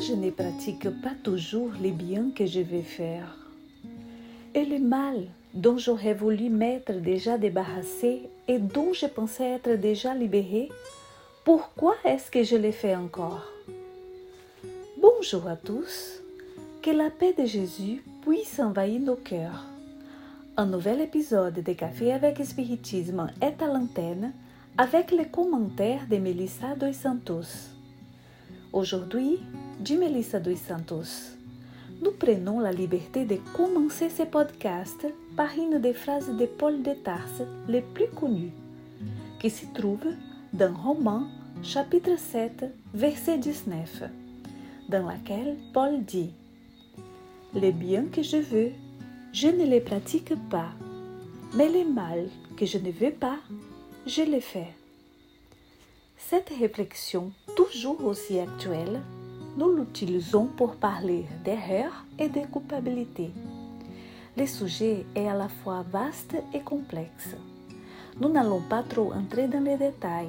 je ne pratique pas toujours les biens que je vais faire? Et le mal dont j'aurais voulu m'être déjà débarrassé et dont je pensais être déjà libéré, pourquoi est-ce que je le fais encore? Bonjour à tous, que la paix de Jésus puisse envahir nos cœurs. Un nouvel épisode de Café avec Spiritisme est à l'antenne avec les commentaires de Melissa dos Santos. Aujourd'hui, de Melissa dos Santos. Nous prenons la liberté de commencer ce podcast par une des phrases de Paul de Tarse les plus connues, qui se trouve dans Romains chapitre 7, verset 19, dans laquelle Paul dit Les biens que je veux, je ne les pratique pas, mais les mal que je ne veux pas, je les fais. Cette réflexion, toujours aussi actuelle, nous l'utilisons pour parler d'erreur et de culpabilité. Le sujet est à la fois vaste et complexe. Nous n'allons pas trop entrer dans les détails.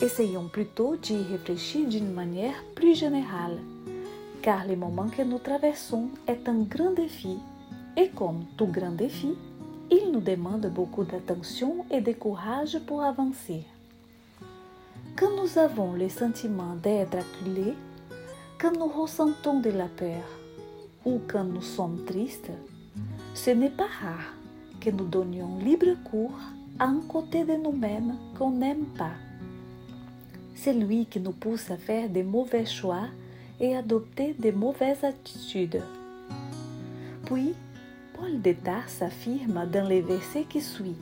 Essayons plutôt d'y réfléchir d'une manière plus générale, car le moment que nous traversons est un grand défi, et comme tout grand défi, il nous demande beaucoup d'attention et de courage pour avancer. Quand nous avons le sentiment d'être acculés, quand nous ressentons de la peur ou quand nous sommes tristes, ce n'est pas rare que nous donnions libre cours à un côté de nous-mêmes qu'on n'aime pas. C'est lui qui nous pousse à faire de mauvais choix et adopter de mauvaises attitudes. Puis, Paul de Tarse affirme dans les versets qui suivent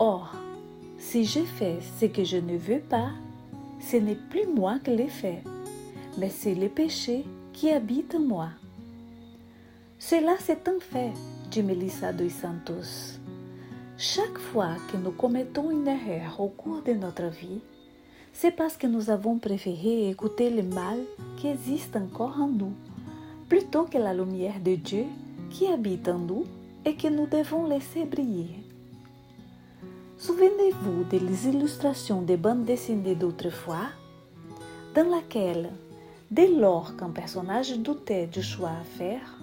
Or, si je fais ce que je ne veux pas, ce n'est plus moi qui l'ai fait, mais c'est le péché qui habite en moi. Cela c'est un fait, dit Melissa dos Santos. Chaque fois que nous commettons une erreur au cours de notre vie, c'est parce que nous avons préféré écouter le mal qui existe encore en nous, plutôt que la lumière de Dieu qui habite en nous et que nous devons laisser briller. Souvenez-vous des illustrations des bandes dessinées d'autrefois, dans laquelle Dès lors qu'un personnage doutait du choix à faire,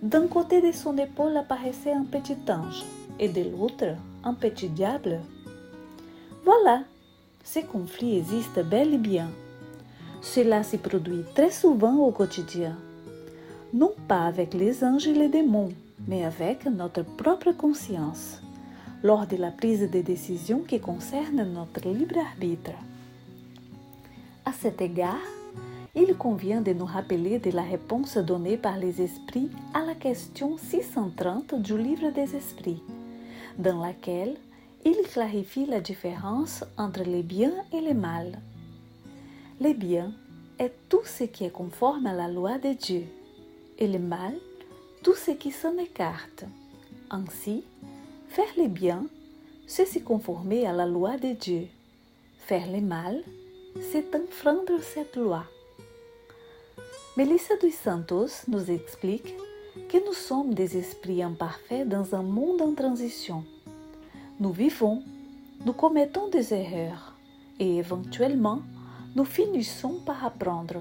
d'un côté de son épaule apparaissait un petit ange et de l'autre un petit diable. Voilà, ces conflits existent bel et bien. Cela se produit très souvent au quotidien. Non pas avec les anges et les démons, mais avec notre propre conscience, lors de la prise de décisions qui concernent notre libre arbitre. À cet égard, il convient de nous rappeler de la réponse donnée par les esprits à la question 630 du livre des esprits, dans laquelle il clarifie la différence entre les biens et les mal. Les biens est tout ce qui est conforme à la loi de Dieu, et le mal, tout ce qui s'en écarte. Ainsi, faire les biens, c'est se conformer à la loi de Dieu. Faire le mal, c'est enfreindre cette loi. Melissa dos Santos nous explique que nous sommes des esprits imparfaits dans un monde en transition. Nous vivons, nous commettons des erreurs et éventuellement nous finissons par apprendre.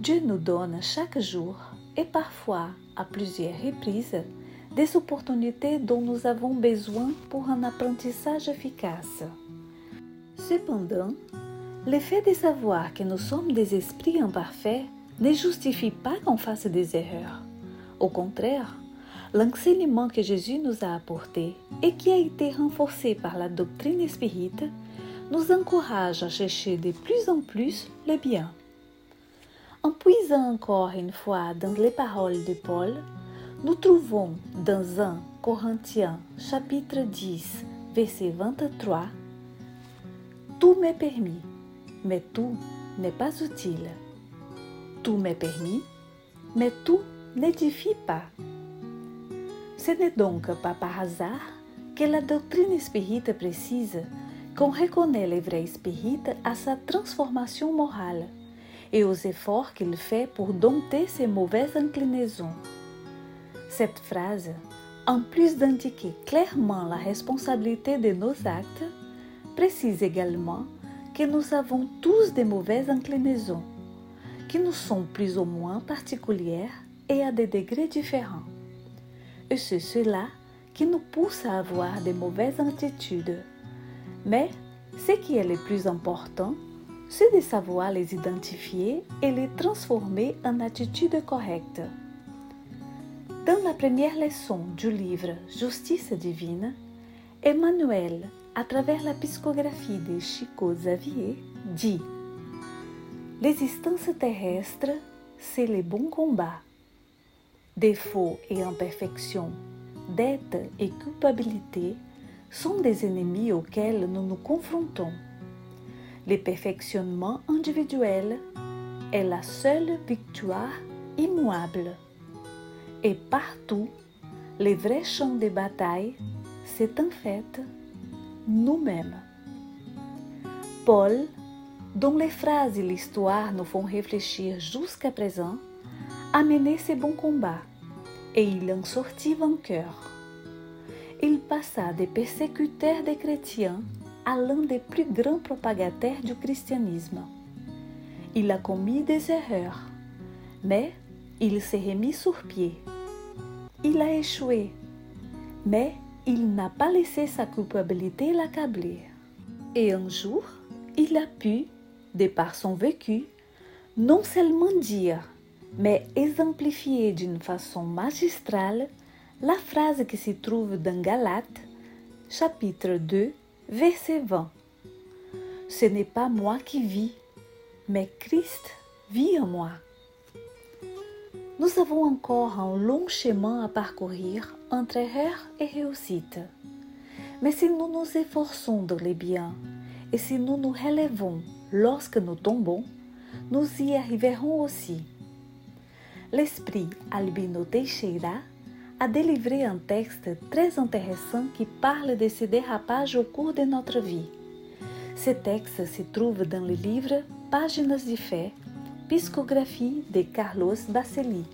Dieu nous donne chaque jour et parfois à plusieurs reprises des opportunités dont nous avons besoin pour un apprentissage efficace. Cependant, le fait de savoir que nous sommes des esprits imparfaits ne justifie pas qu'on fasse des erreurs. Au contraire, l'enseignement que Jésus nous a apporté et qui a été renforcé par la doctrine spirite nous encourage à chercher de plus en plus le bien. En puisant encore une fois dans les paroles de Paul, nous trouvons dans 1 Corinthiens chapitre 10, verset 23, Tout m'est permis, mais tout n'est pas utile. Tout m'est permis, mais tout n'édifie pas. Ce n'est donc pas par hasard que la doctrine spirite précise qu'on reconnaît le vrai spirit à sa transformation morale et aux efforts qu'il fait pour dompter ses mauvaises inclinaisons. Cette phrase, en plus d'indiquer clairement la responsabilité de nos actes, précise également que nous avons tous des mauvaises inclinaisons qui nous sont plus ou moins particulières et à des degrés différents. Et c'est cela qui nous pousse à avoir des mauvaises attitudes. Mais ce qui est le plus important, c'est de savoir les identifier et les transformer en attitudes correctes. Dans la première leçon du livre Justice divine, Emmanuel, à travers la psychographie de Chico Xavier, dit L'existence terrestre, c'est le bon combat. Défauts et imperfections, dette et culpabilité sont des ennemis auxquels nous nous confrontons. Le perfectionnement individuel est la seule victoire immuable. Et partout, les vrais champs de bataille, c'est en fait nous-mêmes. Paul, dont les phrases et l'histoire nous font réfléchir jusqu'à présent, a mené ce bon combat et il en sortit vainqueur. Il passa des persécuteurs des chrétiens à l'un des plus grands propagateurs du christianisme. Il a commis des erreurs, mais il s'est remis sur pied. Il a échoué, mais il n'a pas laissé sa culpabilité l'accabler. Et un jour, il a pu, de par son vécu, non seulement dire, mais exemplifier d'une façon magistrale la phrase qui se trouve dans Galates, chapitre 2, verset 20. Ce n'est pas moi qui vis, mais Christ vit en moi. Nous avons encore un long chemin à parcourir entre erreur et réussite. Mais si nous nous efforçons dans les biens et si nous nous relevons lorsque nous tombons, nous y arriverons aussi. L'esprit Albino Teixeira a délivré un texte très intéressant qui parle de ces dérapages au cours de notre vie. Ce texte se trouve dans le livre Páginas de fé, Psychographie de Carlos Bacelli,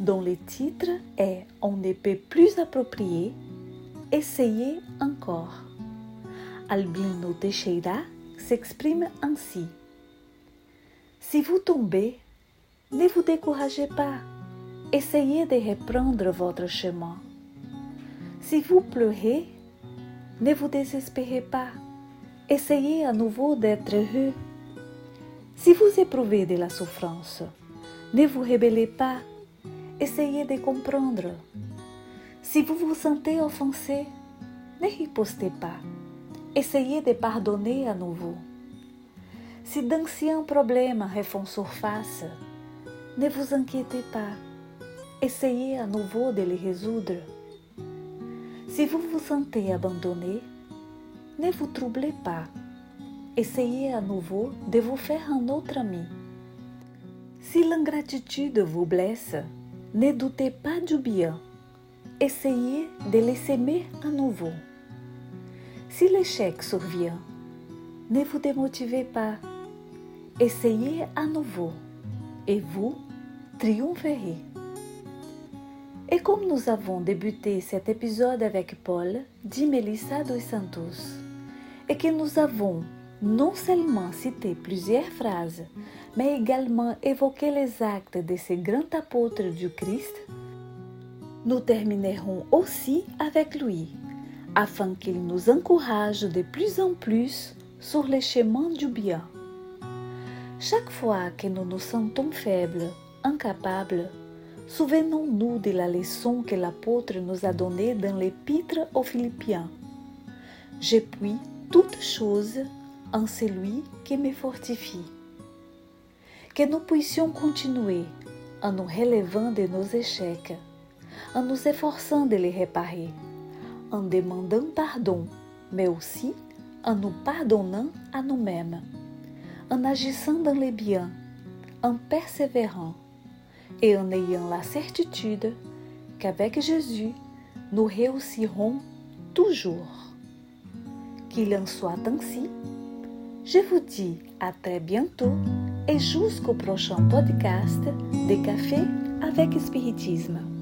dont le titre est On ne peut plus approprié, Essayez encore. Albino Teixeira s'exprime ainsi. Si vous tombez, ne vous découragez pas. Essayez de reprendre votre chemin. Si vous pleurez, ne vous désespérez pas. Essayez à nouveau d'être heureux. Si vous éprouvez de la souffrance, ne vous rebellez pas. Essayez de comprendre. Si vous vous sentez offensé, ne ripostez pas. Essayez de pardonner à nouveau. Si d'anciens problèmes refont surface, ne vous inquiétez pas. Essayez à nouveau de les résoudre. Si vous vous sentez abandonné, ne vous troublez pas. Essayez à nouveau de vous faire un autre ami. Si l'ingratitude vous blesse, ne doutez pas du bien. Essayez de les s'aimer à nouveau. Si l'échec survient, ne vous démotivez pas. Essayez à nouveau et vous triompherez. Et comme nous avons débuté cet épisode avec Paul, dit Melissa dos Santos, et que nous avons non seulement cité plusieurs phrases, mais également évoqué les actes de ces grands apôtres du Christ, nous terminerons aussi avec lui, afin qu'il nous encourage de plus en plus sur les chemins du bien. Chaque fois que nous nous sentons faibles, incapables, souvenons-nous de la leçon que l'apôtre nous a donnée dans l'épître aux Philippiens. Je puis toutes choses en celui qui me fortifie. Que nous puissions continuer en nous relevant de nos échecs, en nous efforçant de les réparer, en demandant pardon, mais aussi en nous pardonnant à nous-mêmes en agissant dans les biens, en persévérant et en ayant la certitude qu'avec Jésus, nous réussirons toujours. Qu'il en soit ainsi. Je vous dis à très bientôt et jusqu'au prochain podcast des cafés avec spiritisme.